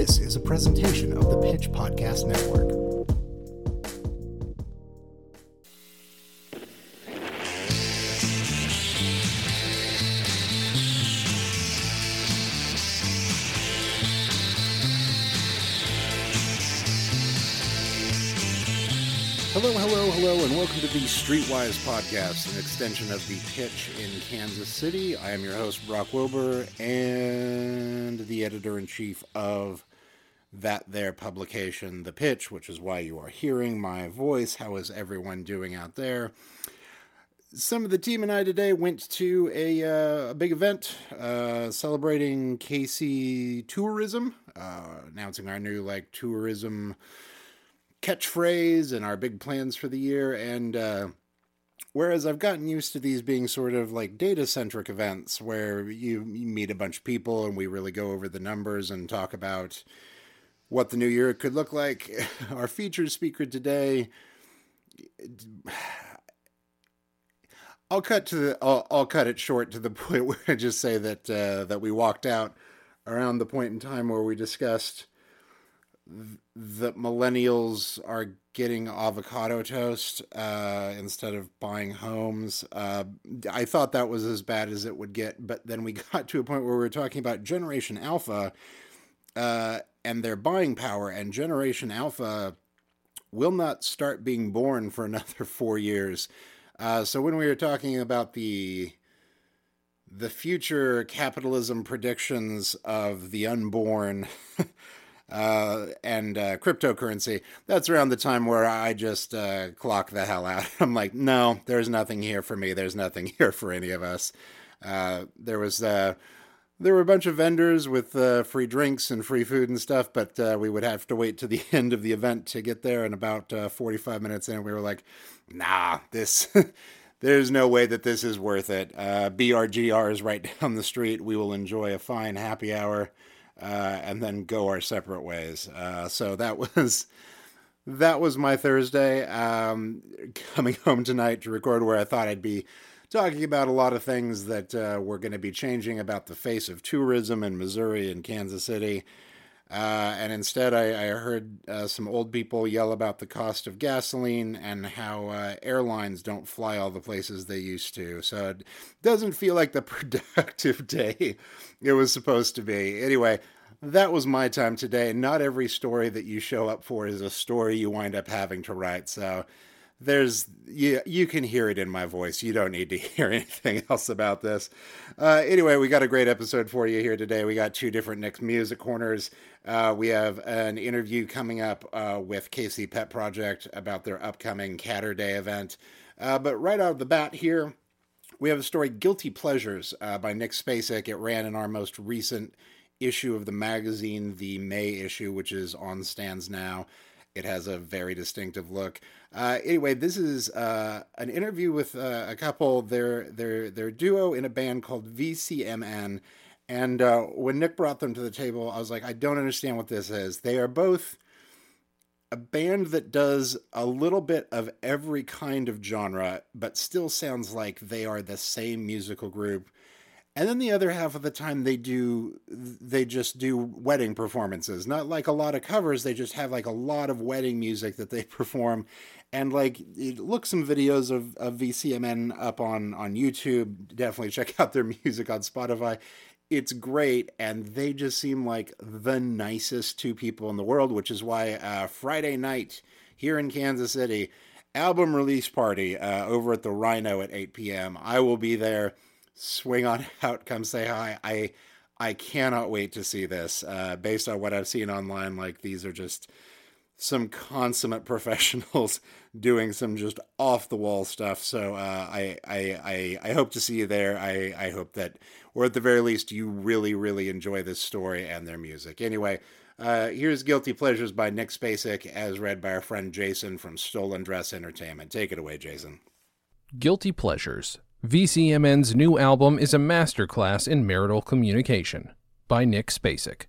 This is a presentation of the Pitch Podcast Network. Hello, hello, hello, and welcome to the Streetwise Podcast, an extension of the pitch in Kansas City. I am your host, Brock Wilbur, and the editor in chief of that there publication, The Pitch, which is why you are hearing my voice. How is everyone doing out there? Some of the team and I today went to a, uh, a big event uh, celebrating KC tourism, uh, announcing our new like tourism catchphrase and our big plans for the year. And uh, whereas I've gotten used to these being sort of like data centric events where you, you meet a bunch of people and we really go over the numbers and talk about what the new year could look like, our featured speaker today. I'll cut to the. I'll, I'll cut it short to the point where I just say that uh, that we walked out around the point in time where we discussed that millennials are getting avocado toast uh, instead of buying homes. Uh, I thought that was as bad as it would get, but then we got to a point where we were talking about Generation Alpha uh, and their buying power, and Generation Alpha will not start being born for another four years. Uh, so when we were talking about the the future capitalism predictions of the unborn uh, and uh, cryptocurrency, that's around the time where I just uh, clock the hell out. I'm like, no, there's nothing here for me. There's nothing here for any of us. Uh, there was uh, there were a bunch of vendors with uh, free drinks and free food and stuff, but we would have to wait to the end of the event to get there. And about 45 minutes in, we were like, nah, this. there's no way that this is worth it. BRGR is right down the street. We will enjoy a fine happy hour uh, and then go our separate ways. Uh, so that was that was my Thursday. Um, coming home tonight to record where I thought I'd be talking about a lot of things that uh, were going to be changing about the face of tourism in Missouri and Kansas City. Uh, and instead, I, I heard uh, some old people yell about the cost of gasoline and how uh, airlines don't fly all the places they used to. So it doesn't feel like the productive day it was supposed to be. Anyway, that was my time today. Not every story that you show up for is a story you wind up having to write. So there's you, you can hear it in my voice. You don't need to hear anything else about this. Uh, anyway we got a great episode for you here today. We got two different Nick's music corners. Uh, we have an interview coming up uh, with kc pet project about their upcoming catter day event. Uh, but right out of the bat here we have a story guilty pleasures uh, by nick spacek. It ran in our most recent issue of the magazine the may issue which is on stands now it has a very distinctive look. Uh, anyway, this is uh, an interview with uh, a couple. They're they're they're duo in a band called VCMN. And uh, when Nick brought them to the table, I was like, I don't understand what this is. They are both a band that does a little bit of every kind of genre, but still sounds like they are the same musical group and then the other half of the time they do they just do wedding performances. Not like a lot of covers they just have like a lot of wedding music that they perform. And like look some videos of, of vcmn up on on youtube. Definitely check out their music on spotify. It's great and they just seem like the nicest two people in the world which is why uh, friday night here in kansas city album release party uh, over at the rhino at 8 p.m i will be there swing on out, come say hi. I I cannot wait to see this. Uh, based on what I've seen online, like these are just some consummate professionals doing some just off the wall stuff. So uh, I, I I I hope to see you there. I I hope that, or at the very least, you really really enjoy this story and their music. Anyway. Uh, here's Guilty Pleasures by Nick Spacek, as read by our friend Jason from Stolen Dress Entertainment. Take it away, Jason. Guilty Pleasures VCMN's new album is a masterclass in marital communication by Nick Spacek.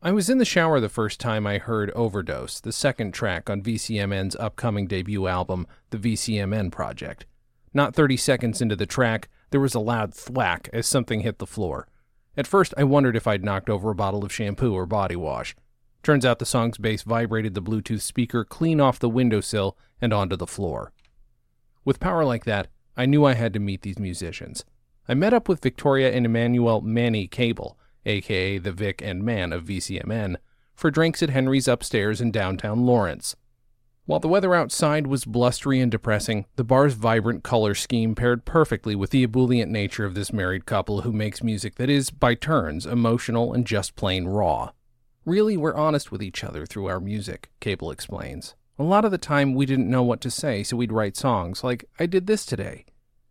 I was in the shower the first time I heard Overdose, the second track on VCMN's upcoming debut album, The VCMN Project. Not 30 seconds into the track, there was a loud thwack as something hit the floor. At first, I wondered if I'd knocked over a bottle of shampoo or body wash. Turns out the song's bass vibrated the Bluetooth speaker clean off the windowsill and onto the floor. With power like that, I knew I had to meet these musicians. I met up with Victoria and Emmanuel Manny Cable, aka the Vic and Man of VCMN, for drinks at Henry's upstairs in downtown Lawrence. While the weather outside was blustery and depressing, the bar's vibrant color scheme paired perfectly with the ebullient nature of this married couple who makes music that is, by turns, emotional and just plain raw. Really, we're honest with each other through our music, Cable explains. A lot of the time, we didn't know what to say, so we'd write songs like, I did this today.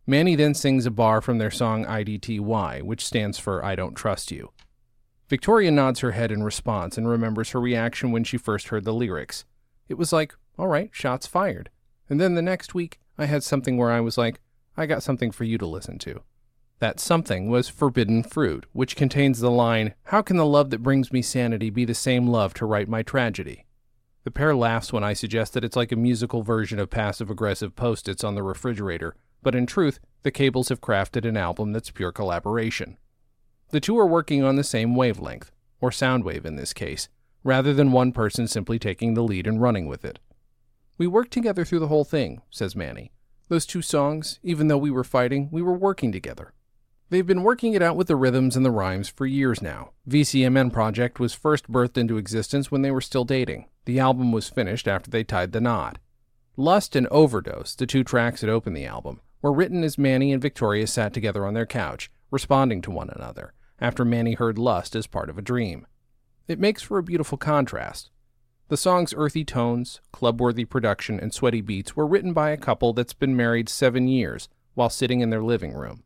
Manny then sings a bar from their song IDTY, which stands for I Don't Trust You. Victoria nods her head in response and remembers her reaction when she first heard the lyrics. It was like, all right, shots fired. And then the next week, I had something where I was like, I got something for you to listen to. That something was Forbidden Fruit, which contains the line, How can the love that brings me sanity be the same love to write my tragedy? The pair laughs when I suggest that it's like a musical version of passive aggressive post its on the refrigerator, but in truth, the Cables have crafted an album that's pure collaboration. The two are working on the same wavelength, or sound wave in this case, rather than one person simply taking the lead and running with it. We worked together through the whole thing, says Manny. Those two songs, even though we were fighting, we were working together. They've been working it out with the rhythms and the rhymes for years now. VCMN Project was first birthed into existence when they were still dating. The album was finished after they tied the knot. Lust and Overdose, the two tracks that open the album, were written as Manny and Victoria sat together on their couch, responding to one another, after Manny heard Lust as part of a dream. It makes for a beautiful contrast. The song's earthy tones, club-worthy production, and sweaty beats were written by a couple that's been married seven years while sitting in their living room.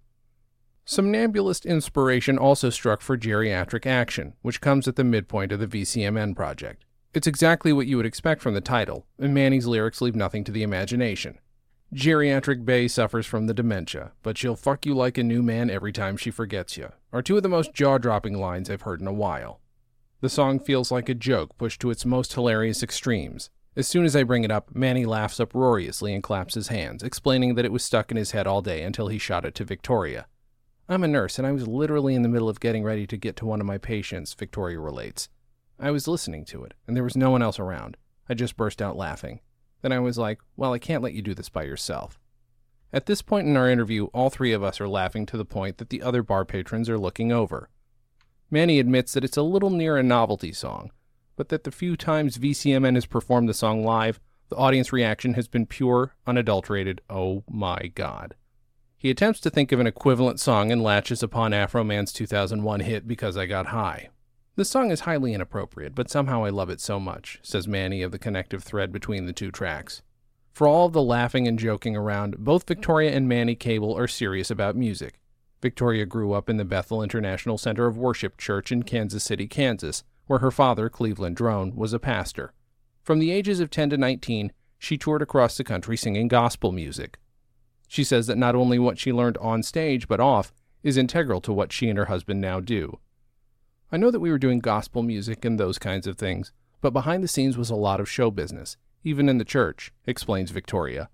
Somnambulist inspiration also struck for geriatric action, which comes at the midpoint of the VCMN project. It's exactly what you would expect from the title, and Manny's lyrics leave nothing to the imagination. Geriatric Bay suffers from the dementia, but she'll fuck you like a new man every time she forgets you, are two of the most jaw dropping lines I've heard in a while. The song feels like a joke pushed to its most hilarious extremes. As soon as I bring it up, Manny laughs uproariously and claps his hands, explaining that it was stuck in his head all day until he shot it to Victoria. I'm a nurse, and I was literally in the middle of getting ready to get to one of my patients, Victoria relates. I was listening to it, and there was no one else around. I just burst out laughing. Then I was like, well, I can't let you do this by yourself. At this point in our interview, all three of us are laughing to the point that the other bar patrons are looking over. Manny admits that it's a little near a novelty song, but that the few times VCMN has performed the song live, the audience reaction has been pure, unadulterated, oh my god. He attempts to think of an equivalent song and latches upon Afroman's 2001 hit Because I Got High. The song is highly inappropriate, but somehow I love it so much, says Manny of the connective thread between the two tracks. For all the laughing and joking around, both Victoria and Manny Cable are serious about music. Victoria grew up in the Bethel International Center of Worship Church in Kansas City, Kansas, where her father, Cleveland Drone, was a pastor. From the ages of 10 to 19, she toured across the country singing gospel music. She says that not only what she learned on stage, but off, is integral to what she and her husband now do. I know that we were doing gospel music and those kinds of things, but behind the scenes was a lot of show business, even in the church, explains Victoria.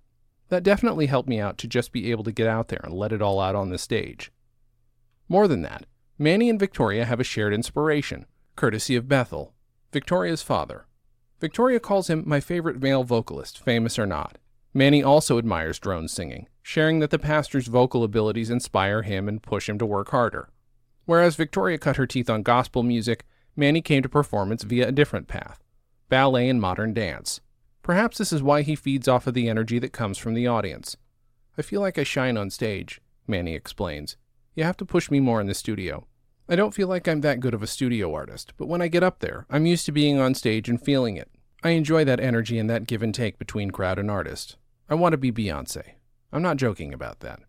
That definitely helped me out to just be able to get out there and let it all out on the stage. More than that, Manny and Victoria have a shared inspiration, courtesy of Bethel, Victoria's father. Victoria calls him my favorite male vocalist, famous or not. Manny also admires drone singing, sharing that the pastor's vocal abilities inspire him and push him to work harder. Whereas Victoria cut her teeth on gospel music, Manny came to performance via a different path ballet and modern dance. Perhaps this is why he feeds off of the energy that comes from the audience. I feel like I shine on stage, Manny explains. You have to push me more in the studio. I don't feel like I'm that good of a studio artist, but when I get up there, I'm used to being on stage and feeling it. I enjoy that energy and that give and take between crowd and artist. I want to be Beyonce. I'm not joking about that.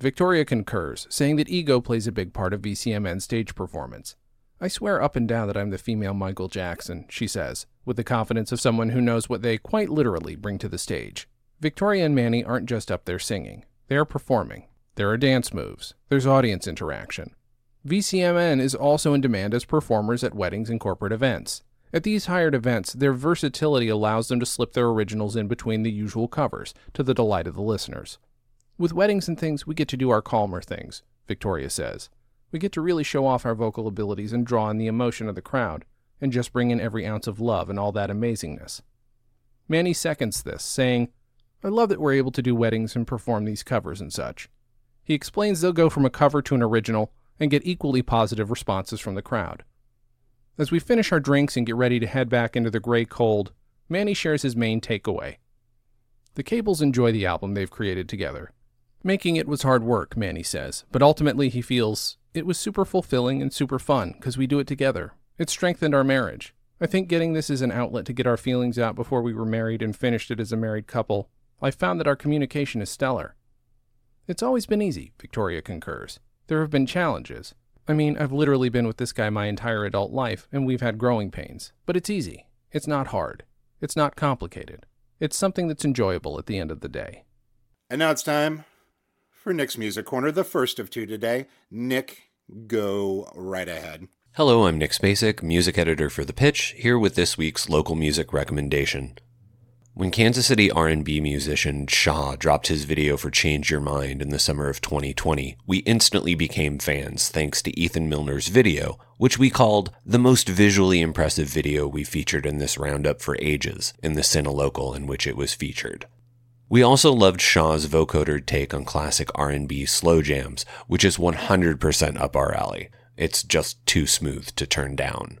Victoria concurs, saying that ego plays a big part of VCMN's stage performance. I swear up and down that I'm the female Michael Jackson, she says, with the confidence of someone who knows what they quite literally bring to the stage. Victoria and Manny aren't just up there singing, they are performing. There are dance moves, there's audience interaction. VCMN is also in demand as performers at weddings and corporate events. At these hired events, their versatility allows them to slip their originals in between the usual covers, to the delight of the listeners. With weddings and things, we get to do our calmer things, Victoria says. We get to really show off our vocal abilities and draw in the emotion of the crowd, and just bring in every ounce of love and all that amazingness. Manny seconds this, saying, I love that we're able to do weddings and perform these covers and such. He explains they'll go from a cover to an original and get equally positive responses from the crowd. As we finish our drinks and get ready to head back into the gray cold, Manny shares his main takeaway. The Cables enjoy the album they've created together. Making it was hard work, Manny says, but ultimately he feels it was super fulfilling and super fun because we do it together. It strengthened our marriage. I think getting this as an outlet to get our feelings out before we were married and finished it as a married couple, I found that our communication is stellar. It's always been easy, Victoria concurs. There have been challenges. I mean, I've literally been with this guy my entire adult life, and we've had growing pains. But it's easy. It's not hard. It's not complicated. It's something that's enjoyable at the end of the day. And now it's time for Nick's Music Corner, the first of two today. Nick, go right ahead. Hello, I'm Nick Spacek, music editor for The Pitch, here with this week's local music recommendation. When Kansas City R&B musician Shaw dropped his video for Change Your Mind in the summer of 2020, we instantly became fans thanks to Ethan Milner's video, which we called the most visually impressive video we featured in this roundup for ages in the Cinalocal in which it was featured. We also loved Shaw's vocoder take on classic R&B slow jams, which is 100% up our alley. It's just too smooth to turn down.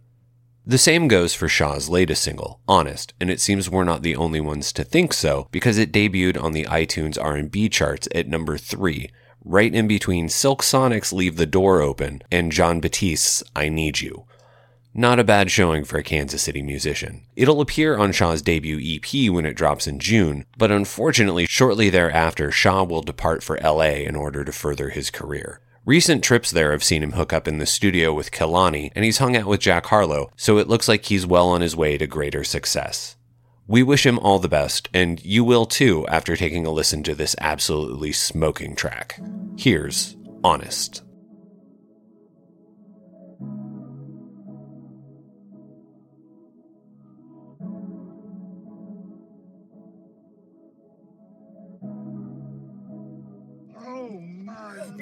The same goes for Shaw's latest single, Honest, and it seems we're not the only ones to think so because it debuted on the iTunes R&B charts at number 3, right in between Silk Sonic's Leave the Door Open and Jon Batiste's I Need You. Not a bad showing for a Kansas City musician. It'll appear on Shaw's debut EP when it drops in June, but unfortunately, shortly thereafter, Shaw will depart for LA in order to further his career. Recent trips there have seen him hook up in the studio with Kehlani, and he's hung out with Jack Harlow, so it looks like he's well on his way to greater success. We wish him all the best, and you will too after taking a listen to this absolutely smoking track. Here's Honest.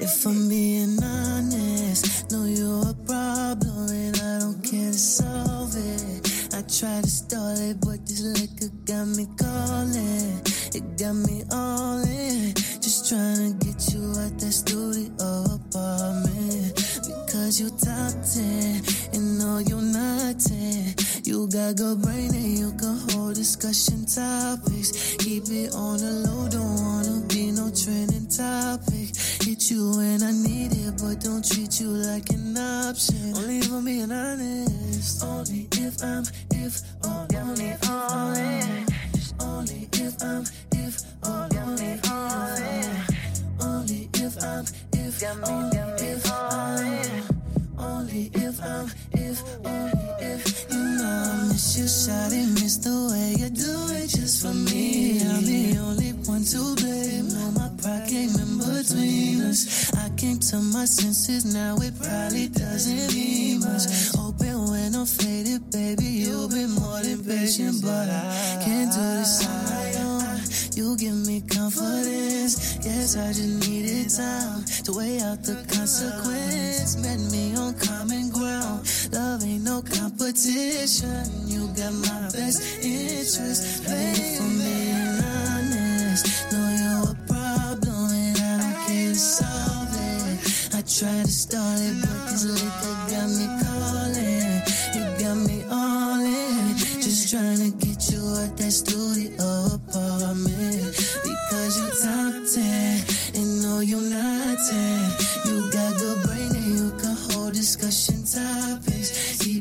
If I'm being honest, know you're a problem and I don't care to solve it. I try to stall it, but this liquor got me calling. It got me all in. Just trying to get you out that studio apartment. Because you're top 10 and know you're not 10. You got good brain and you can hold discussion topics. Keep it on the low, don't wanna be no trending topic. Hit you when I need it, but don't treat you like an option. Only if I'm being honest. Only if I'm, if, oh, only I'm. Only if I'm, if, only I'm. Only if I'm, if, only if. Only if I'm, if, only Miss you, shawty, miss the way you do it just for me. I'm the only one to blame. No, my pride came in between us. I came to my senses, now it probably doesn't mean much. Open when I'm faded, baby, you've been more than patient, but I can't do this on my own. You give me confidence. Yes, I just needed time to weigh out the consequence. Met me on common ground. Love ain't no competition. You got my best interest. Babe, for being honest, know you're a problem and I don't care to solve it. I try to start it, but this liquor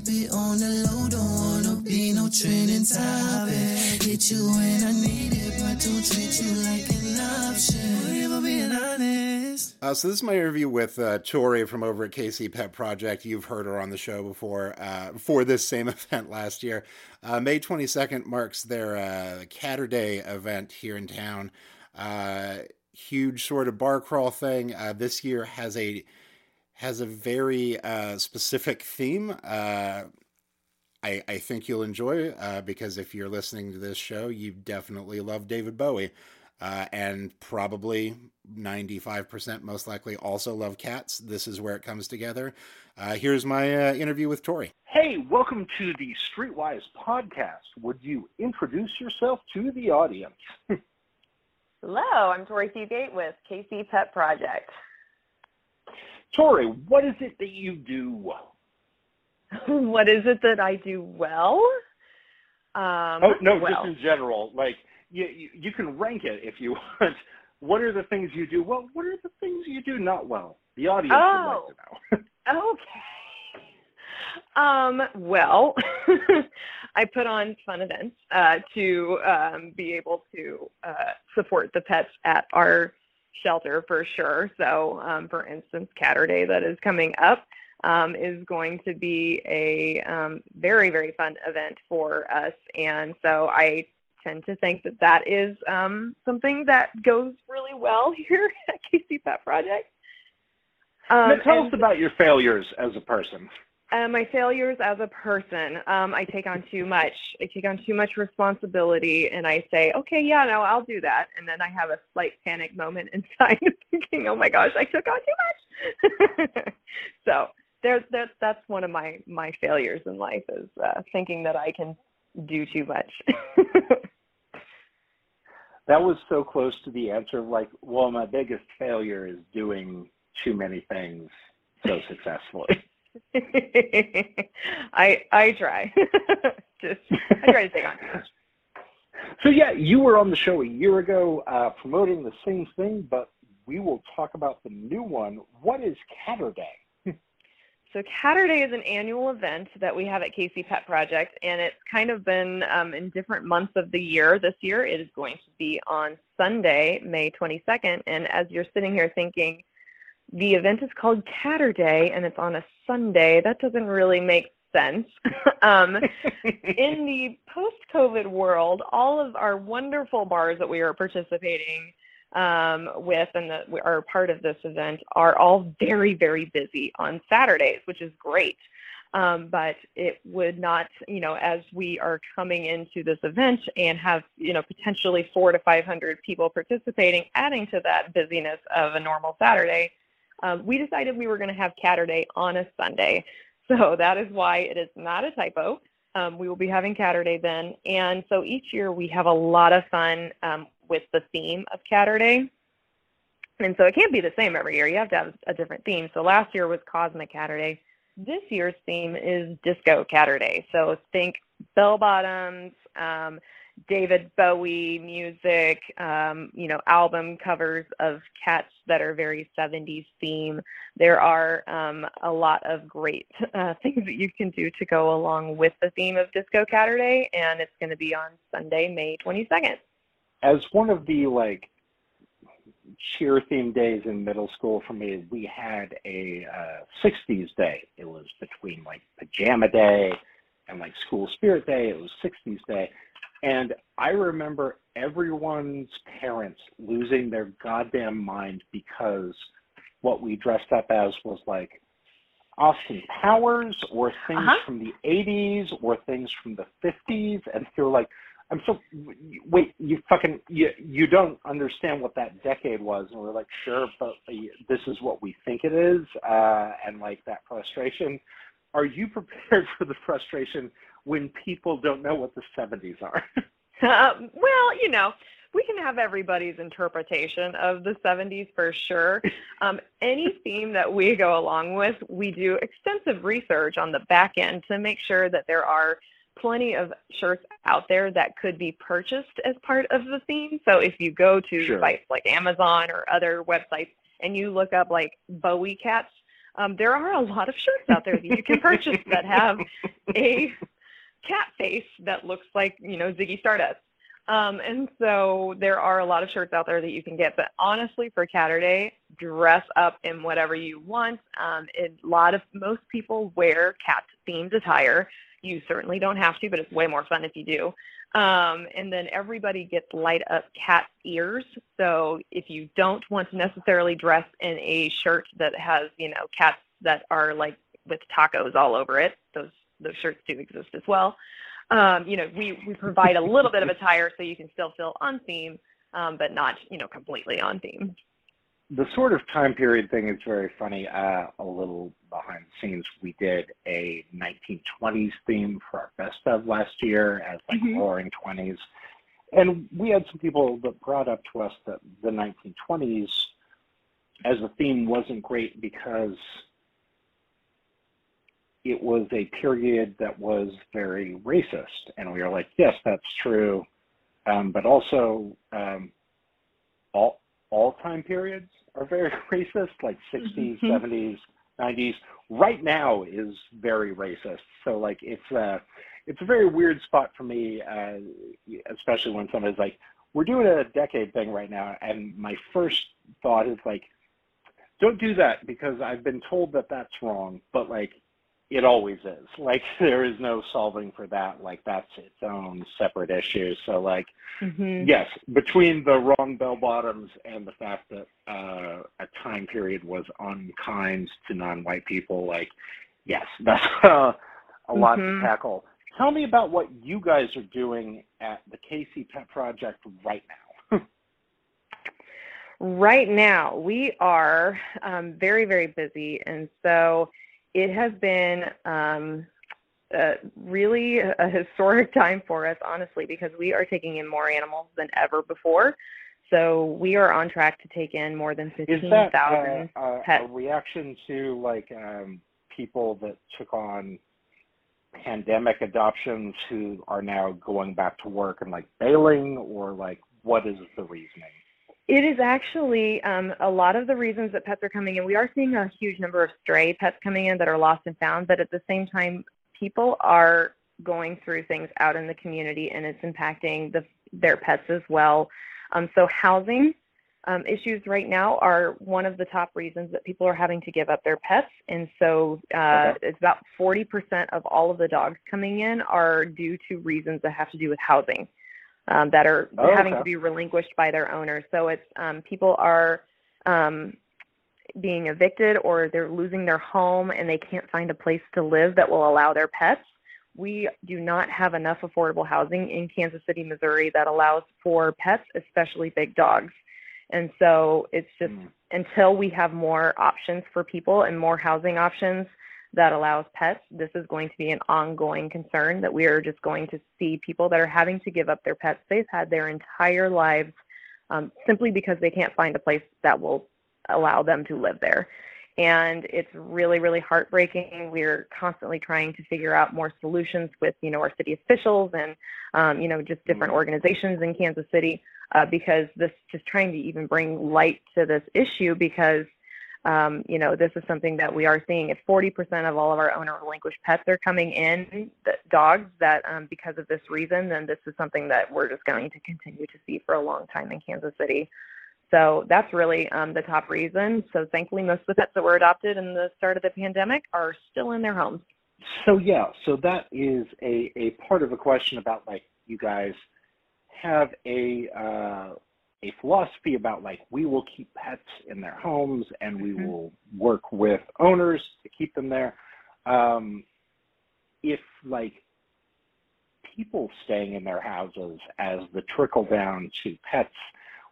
Keep it on the low, don't wanna be no trending topic. Hit you when I need it, but don't treat you like an option. I'm being honest. Uh, so this is my interview with uh, Tori from over at KC Pet Project. You've heard her on the show before uh, for this same event last year. Uh, May 22nd marks their uh, Catterday event here in town. Uh, huge sort of bar crawl thing. Uh, this year has a has a very uh, specific theme. Uh, I, I think you'll enjoy uh, because if you're listening to this show, you definitely love David Bowie. uh, and probably 95% most likely also love cats. This is where it comes together. Uh, here's my uh, interview with Tori. Hey, welcome to the Streetwise podcast. Would you introduce yourself to the audience? Hello, I'm Tori Seagate with KC Pet Project. Tori, what is it that you do? what is it that I do well? Um, oh no, well. just in general. Like you, you, you can rank it if you want. What are the things you do well? What are the things you do not well? The audience oh. would like to know. okay. Um, well, I put on fun events uh, to um, be able to uh, support the pets at our shelter for sure. So, um, for instance, Catterday that is coming up um, is going to be a um, very, very fun event for us. And so I tend to think that that is um, something that goes really well here at KC Pet Project. Um, now tell us about your failures as a person. Uh, my failures as a person, um, I take on too much. I take on too much responsibility, and I say, "Okay, yeah, no, I'll do that." And then I have a slight panic moment inside, thinking, "Oh my gosh, I took on too much." so there's that. That's one of my my failures in life is uh, thinking that I can do too much. that was so close to the answer. Like, well, my biggest failure is doing too many things so successfully. I I try. Just I try to take on. So yeah, you were on the show a year ago uh, promoting the same thing, but we will talk about the new one. What is Catterday? so Catterday is an annual event that we have at KC Pet Project, and it's kind of been um, in different months of the year. This year, it is going to be on Sunday, May 22nd. And as you're sitting here thinking, the event is called Catterday and it's on a Sunday. That doesn't really make sense. um, in the post COVID world, all of our wonderful bars that we are participating um, with and that are part of this event are all very, very busy on Saturdays, which is great. Um, but it would not, you know, as we are coming into this event and have, you know, potentially four to 500 people participating, adding to that busyness of a normal Saturday, um, we decided we were going to have Catterday on a Sunday. So that is why it is not a typo. Um, we will be having Catterday then. And so each year we have a lot of fun um, with the theme of Catterday. And so it can't be the same every year. You have to have a different theme. So last year was Cosmic Catterday. This year's theme is Disco Catterday. So think bell bottoms, um, David Bowie music, um, you know, album covers of cats that are very 70s theme. There are um, a lot of great uh, things that you can do to go along with the theme of Disco Catterday, and it's going to be on Sunday, May 22nd. As one of the like cheer theme days in middle school for me, we had a uh, 60s day. It was between like pajama day and like school spirit day. It was 60s day and I remember everyone's parents losing their goddamn mind because what we dressed up as was like Austin Powers or things uh-huh. from the 80s or things from the 50s. And they were like, I'm so, wait, you fucking, you, you don't understand what that decade was. And we're like, sure, but this is what we think it is. Uh, and like that frustration. Are you prepared for the frustration when people don't know what the 70s are? uh, well, you know, we can have everybody's interpretation of the 70s for sure. Um, any theme that we go along with, we do extensive research on the back end to make sure that there are plenty of shirts out there that could be purchased as part of the theme. So if you go to sure. sites like Amazon or other websites and you look up like Bowie cats, um, there are a lot of shirts out there that you can purchase that have a cat face that looks like you know Ziggy Stardust. Um, and so there are a lot of shirts out there that you can get. But honestly, for Catterday, dress up in whatever you want. Um, a lot of most people wear cat themed attire. You certainly don't have to, but it's way more fun if you do. Um, and then everybody gets light up cat ears. So if you don't want to necessarily dress in a shirt that has, you know, cats that are like with tacos all over it, those those shirts do exist as well. Um, you know, we, we provide a little bit of attire so you can still feel on theme, um, but not you know completely on theme. The sort of time period thing is very funny. Uh, a little behind the scenes, we did a 1920s theme for our best of last year as like Mhm. roaring 20s. And we had some people that brought up to us that the 1920s as a theme wasn't great because it was a period that was very racist. And we were like, yes, that's true. Um, but also, um, all, all time periods are very racist, like 60s, Mhm. 70s, 90s. Right now is very racist. So, like, it's a, it's a very weird spot for me, uh, especially when somebody's like, we're doing a decade thing right now. And my first thought is like, don't do that because I've been told that that's wrong, but like it always is. Like there is no solving for that. Like that's its own separate issue. So like Mm-hmm. yes, between the wrong bell bottoms and the fact that uh, a time period was unkind to non-white people, like yes, that's uh, a lot Mhm. to tackle. Tell me about what you guys are doing at the KC Pet Project right now. Right now, we are um, very, very busy, and so it has been um, uh, really a historic time for us, honestly, because we are taking in more animals than ever before. So we are on track to take in more than Is fifteen that uh, uh, a reaction to like um, people that took on pandemic adoptions who are now going back to work and like bailing, or like what is the reasoning? It is actually um, a lot of the reasons that pets are coming in. We are seeing a huge number of stray pets coming in that are lost and found, but at the same time, people are going through things out in the community and it's impacting the, their pets as well. Um, so, housing um, issues right now are one of the top reasons that people are having to give up their pets. And so, uh, Okay. it's about 40% of all of the dogs coming in are due to reasons that have to do with housing um, that are Oh, having okay. to be relinquished by their owners. So it's um, people are um, being evicted or they're losing their home and they can't find a place to live that will allow their pets. We do not have enough affordable housing in Kansas City, Missouri that allows for pets, especially big dogs. And so it's just Mm. until we have more options for people and more housing options that allows pets, this is going to be an ongoing concern that we are just going to see people that are having to give up their pets they've had their entire lives um, simply because they can't find a place that will allow them to live there. And it's really, really heartbreaking. We're constantly trying to figure out more solutions with, you know, our city officials and, um, you know, just different Mhm. organizations in Kansas City uh, because this just trying to even bring light to this issue because um, you know, this is something that we are seeing. If 40% of all of our owner relinquished pets are coming in, dogs, that um, because of this reason, then this is something that we're just going to continue to see for a long time in Kansas City. So that's really um, the top reason. So thankfully, most of the pets that were adopted in the start of the pandemic are still in their homes. So yeah, so that is a, a part of the question about like you guys have a uh, a philosophy about like we will keep pets in their homes and we Mhm. will work with owners to keep them there. Um, if like people staying in their houses as the trickle down to pets,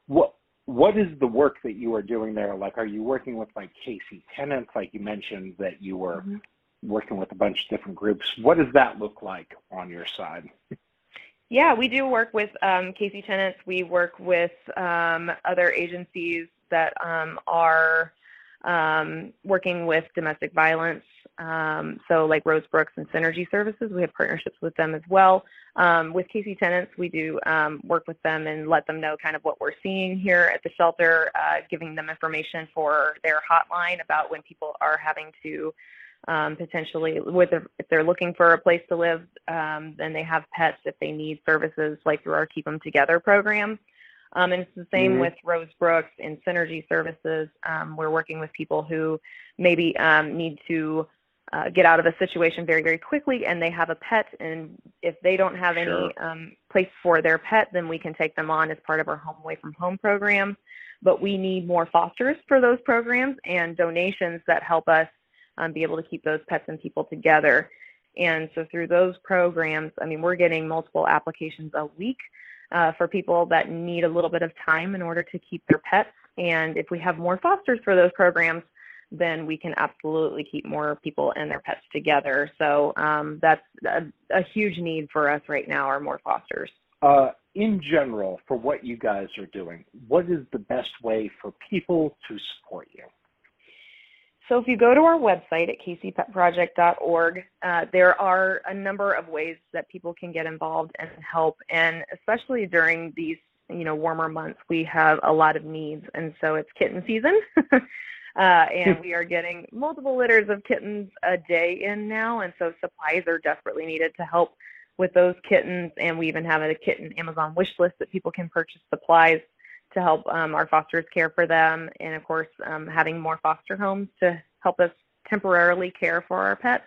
what what is the work that you are doing there? Like, are you working with like KC Tenants? Like you mentioned that you were Mhm. working with a bunch of different groups. What does that look like on your side? Yeah, we do work with um, KC Tenants. We work with um, other agencies that um, are um, working with domestic violence. Um, so, like Rose Brooks and Synergy Services, we have partnerships with them as well. Um, with KC Tenants, we do work with them and let them know kind of what we're seeing here at the shelter, uh, giving them information for their hotline about when people are having to um, potentially with a, if they're looking for a place to live, um, then they have pets if they need services like through our Keep Them Together program. Um, and it's the same Mhm. with Rose Brooks and Synergy Services. Um, we're working with people who maybe um, need to uh, get out of a situation very, very quickly and they have a pet. And if they don't have Sure. any um, place for their pet, then we can take them on as part of our Home Away from Home program. But we need more fosters for those programs and donations that help us um, be able to keep those pets and people together. And so through those programs, I mean, we're getting multiple applications a week uh, for people that need a little bit of time in order to keep their pets. And if we have more fosters for those programs, then we can absolutely keep more people and their pets together. So um, that's a, a, huge need for us right now are more fosters. Uh, in general, for what you guys are doing, what is the best way for people to support you? So if you go to our website at kcpetproject.org, uh, there are a number of ways that people can get involved and help. And especially during these, you know, warmer months, we have a lot of needs. And so it's kitten season. uh, and we are getting multiple litters of kittens a day in now. And so supplies are desperately needed to help with those kittens. And we even have a kitten Amazon wish list that people can purchase supplies to help um, our fosters care for them, and of course, um, having more foster homes to help us temporarily care for our pets,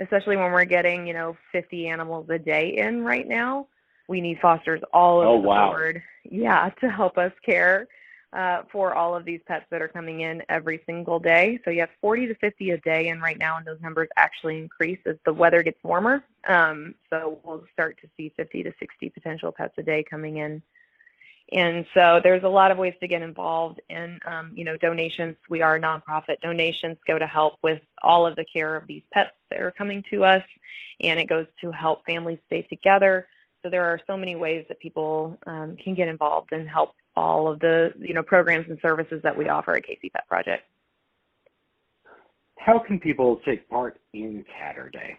especially when we're getting, you know, 50 animals a day in right now. We need fosters all over oh, the wow. board, yeah, to help us care uh, for all of these pets that are coming in every single day. So you have 40 to 50 a day in right now, and those numbers actually increase as the weather gets warmer. Um, so we'll start to see 50 to 60 potential pets a day coming in and so there's a lot of ways to get involved in, um, you know, donations. We are a nonprofit. Donations go to help with all of the care of these pets that are coming to us, and it goes to help families stay together. So there are so many ways that people um, can get involved and help all of the, you know, programs and services that we offer at KC Pet Project. How can people take part in Catterday?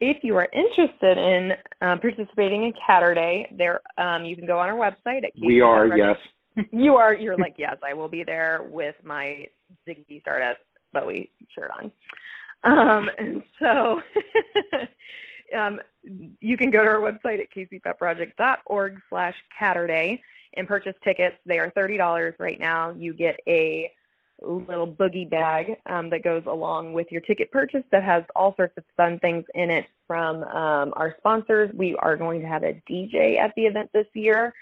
If you are interested in um, participating in Catterday, there um, you can go on our website at. We are yes. you are. You're like yes, I will be there with my Ziggy Stardust Bowie shirt on, um, and so um, you can go to our website at kcpetproject.org slash Catterday and purchase tickets. They are thirty dollars right now. You get a little boogie bag um, that goes along with your ticket purchase that has all sorts of fun things in it from um, our sponsors. We are going to have a DJ at the event this year.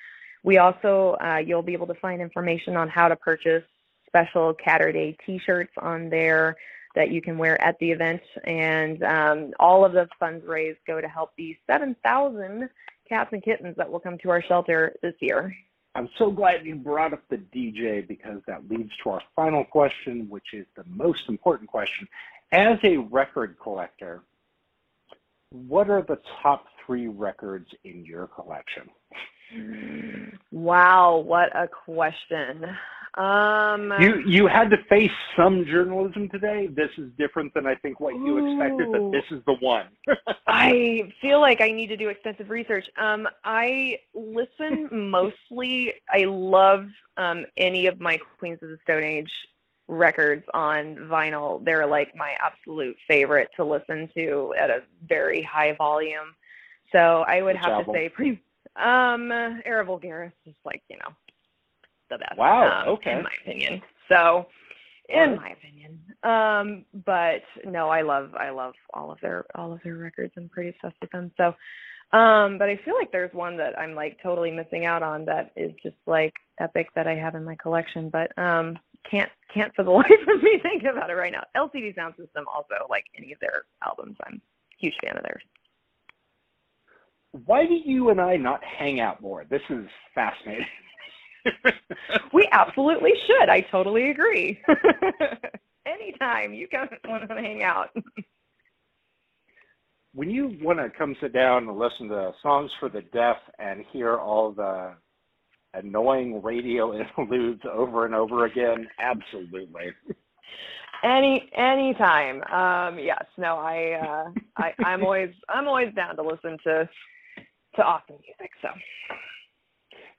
We also, uh, you'll be able to find information on how to purchase special Catterday t-shirts on there that you can wear at the event. And um, all of the funds raised go to help the 7,000 cats and kittens that will come to our shelter this year. I'm so glad you brought up the DJ because that leads to our final question, which is the most important question. As a record collector, what are the top three records in your collection? Wow, what a question. Um, you you had to face some journalism today. This is different than I think what you ooh, expected, but this is the one. I feel like I need to do extensive research. Um, I listen mostly. I love um, any of my Queens of the Stone Age records on vinyl. They're like my absolute favorite to listen to at a very high volume. So I would Which have album? to say, pre- um, Era Vulgaris is like you know the best. Wow. Um, okay. In my opinion. So, in my opinion. Um, but no, I love I love all of their all of their records. I'm pretty obsessed with them. So, um, but I feel like there's one that I'm like totally missing out on that is just like epic that I have in my collection, but um, can't can't for the life of me think about it right now. LCD Soundsystem also like any of their albums. I'm a huge fan of theirs. Why do you and I not hang out more? This is fascinating. we absolutely should. I totally agree. Anytime you come want to hang out. when you want to come sit down and listen to songs for the deaf and hear all the annoying radio interludes over and over again, absolutely. Any anytime. Um, yes. No. I, uh, I I'm always I'm always down to listen to to awesome music. So.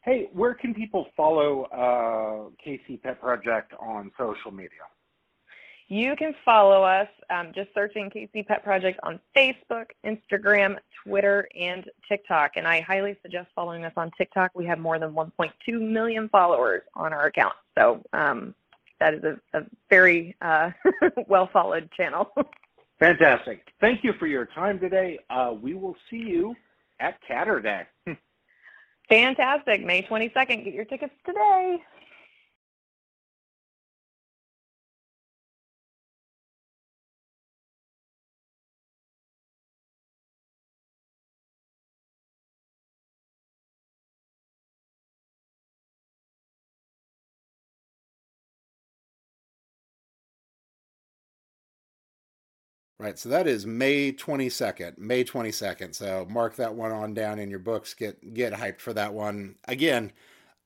Hey, where can people follow uh, KC Pet Project on social media? You can follow us um, just searching KC Pet Project on Facebook, Instagram, Twitter, and TikTok. And I highly suggest following us on TikTok. We have more than 1.2 million followers on our account. So um, that is a, a very uh, well followed channel. Fantastic. Thank you for your time today. Uh, we will see you at Catterday. Fantastic. May 22nd. Get your tickets today. Right, so that is May 22nd. May 22nd. So mark that one on down in your books. Get get hyped for that one. Again,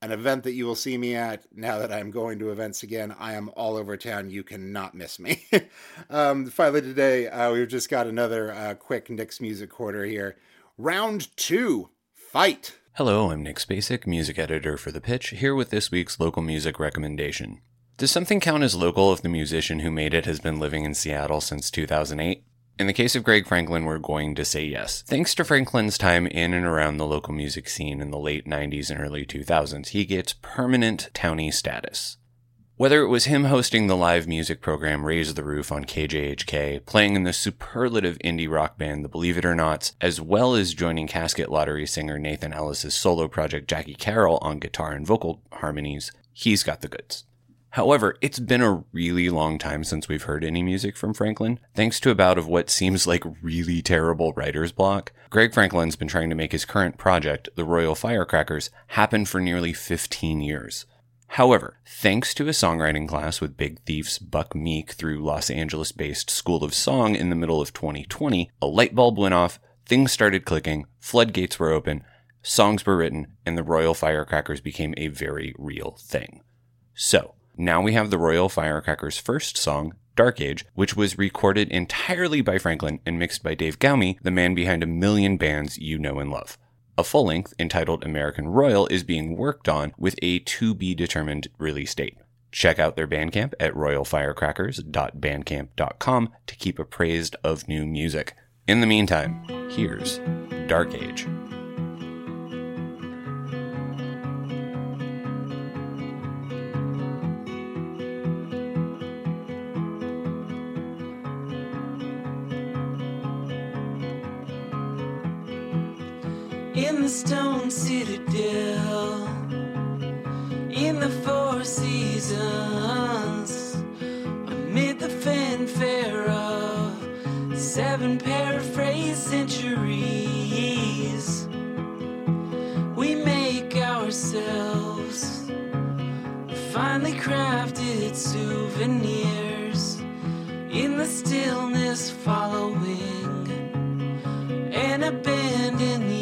an event that you will see me at now that I'm going to events again. I am all over town. You cannot miss me. um, finally, today, uh, we've just got another uh, quick Nick's Music Quarter here. Round two Fight. Hello, I'm Nick Spacek, music editor for The Pitch, here with this week's local music recommendation. Does something count as local if the musician who made it has been living in Seattle since 2008? In the case of Greg Franklin, we're going to say yes. Thanks to Franklin's time in and around the local music scene in the late 90s and early 2000s, he gets permanent townie status. Whether it was him hosting the live music program Raise the Roof on KJHK, playing in the superlative indie rock band The Believe It or Nots, as well as joining Casket Lottery singer Nathan Ellis' solo project Jackie Carroll on guitar and vocal harmonies, he's got the goods. However, it's been a really long time since we've heard any music from Franklin. Thanks to a bout of what seems like really terrible writer's block, Greg Franklin's been trying to make his current project, The Royal Firecrackers, happen for nearly 15 years. However, thanks to a songwriting class with Big Thief's Buck Meek through Los Angeles based School of Song in the middle of 2020, a light bulb went off, things started clicking, floodgates were open, songs were written, and the Royal Firecrackers became a very real thing. So, now we have the Royal Firecrackers' first song, Dark Age, which was recorded entirely by Franklin and mixed by Dave Gaume, the man behind a million bands you know and love. A full length entitled American Royal is being worked on with a to be determined release date. Check out their Bandcamp at royalfirecrackers.bandcamp.com to keep appraised of new music. In the meantime, here's Dark Age. The stone citadel, in the four seasons, amid the fanfare of seven paraphrase centuries, we make ourselves finely crafted souvenirs in the stillness following an abandoned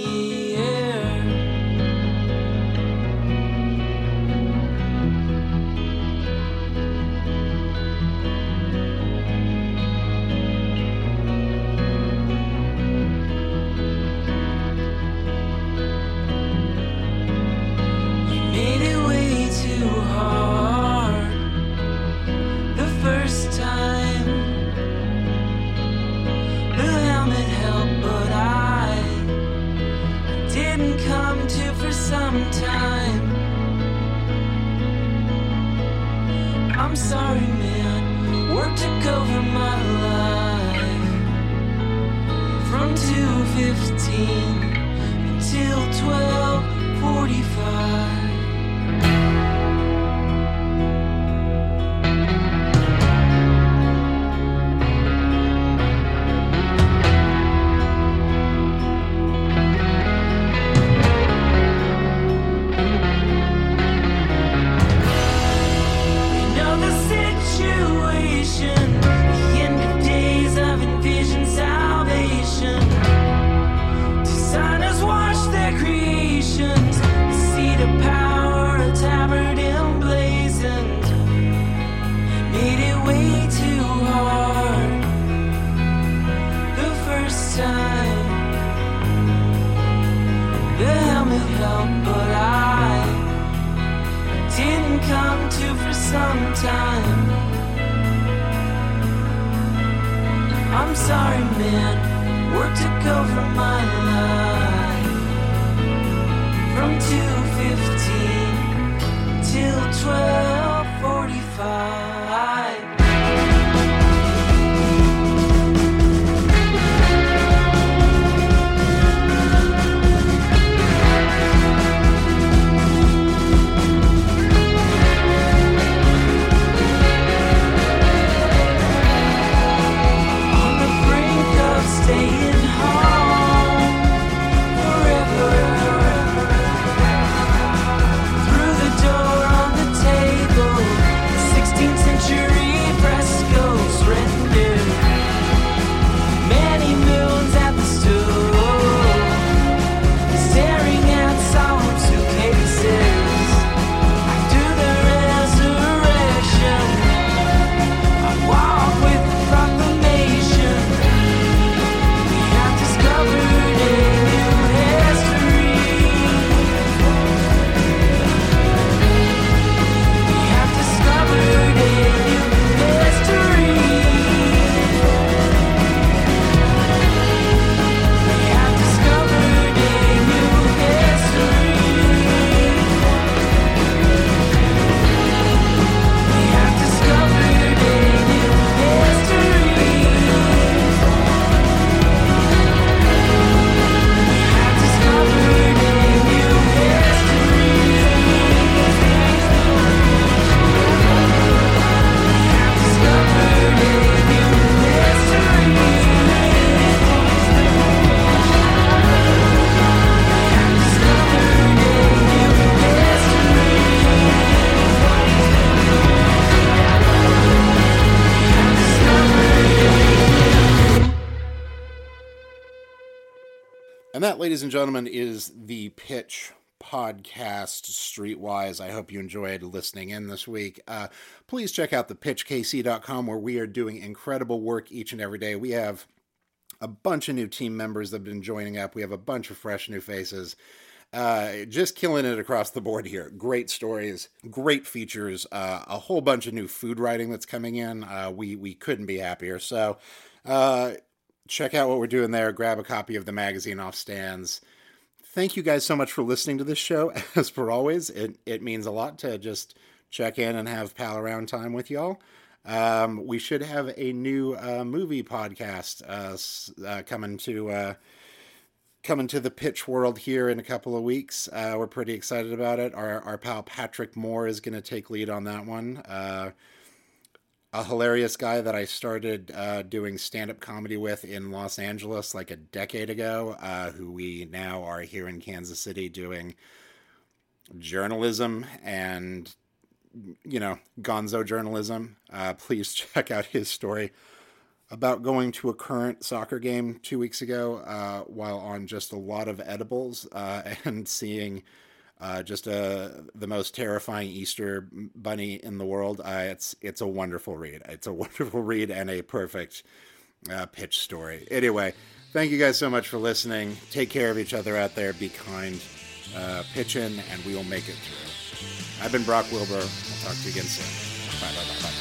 over my life. From 215 till 1245. And that, ladies and gentlemen, is the pitch podcast streetwise. I hope you enjoyed listening in this week. Uh, please check out the pitchkc.com where we are doing incredible work each and every day. We have a bunch of new team members that have been joining up. We have a bunch of fresh new faces uh, just killing it across the board here. Great stories great features uh, a whole bunch of new food writing that's coming in. Uh, we we couldn't be happier. So uh, check out what we're doing there grab a copy of the magazine off stands thank you guys so much for listening to this show. As per always, it, it means a lot to just check in and have pal around time with y'all. Um, we should have a new uh, movie podcast uh, uh, coming to uh, coming to the pitch world here in a couple of weeks. Uh, we're pretty excited about it. Our our pal Patrick Moore is going to take lead on that one uh, a hilarious guy that I started uh, doing stand up comedy with in Los Angeles like a decade ago, uh, who we now are here in Kansas City doing journalism and, you know, gonzo journalism. Uh, please check out his story about going to a current soccer game two weeks ago uh, while on just a lot of edibles uh, and seeing uh, just a uh, the most terrifying Easter bunny in the world. Uh, it's it's a wonderful read. It's a wonderful read and a perfect uh, pitch story. Anyway, thank you guys so much for listening. Take care of each other out there. Be kind. Uh, pitch in, and we will make it through. I've been Brock Wilbur. I'll talk to you again soon. Bye bye bye bye.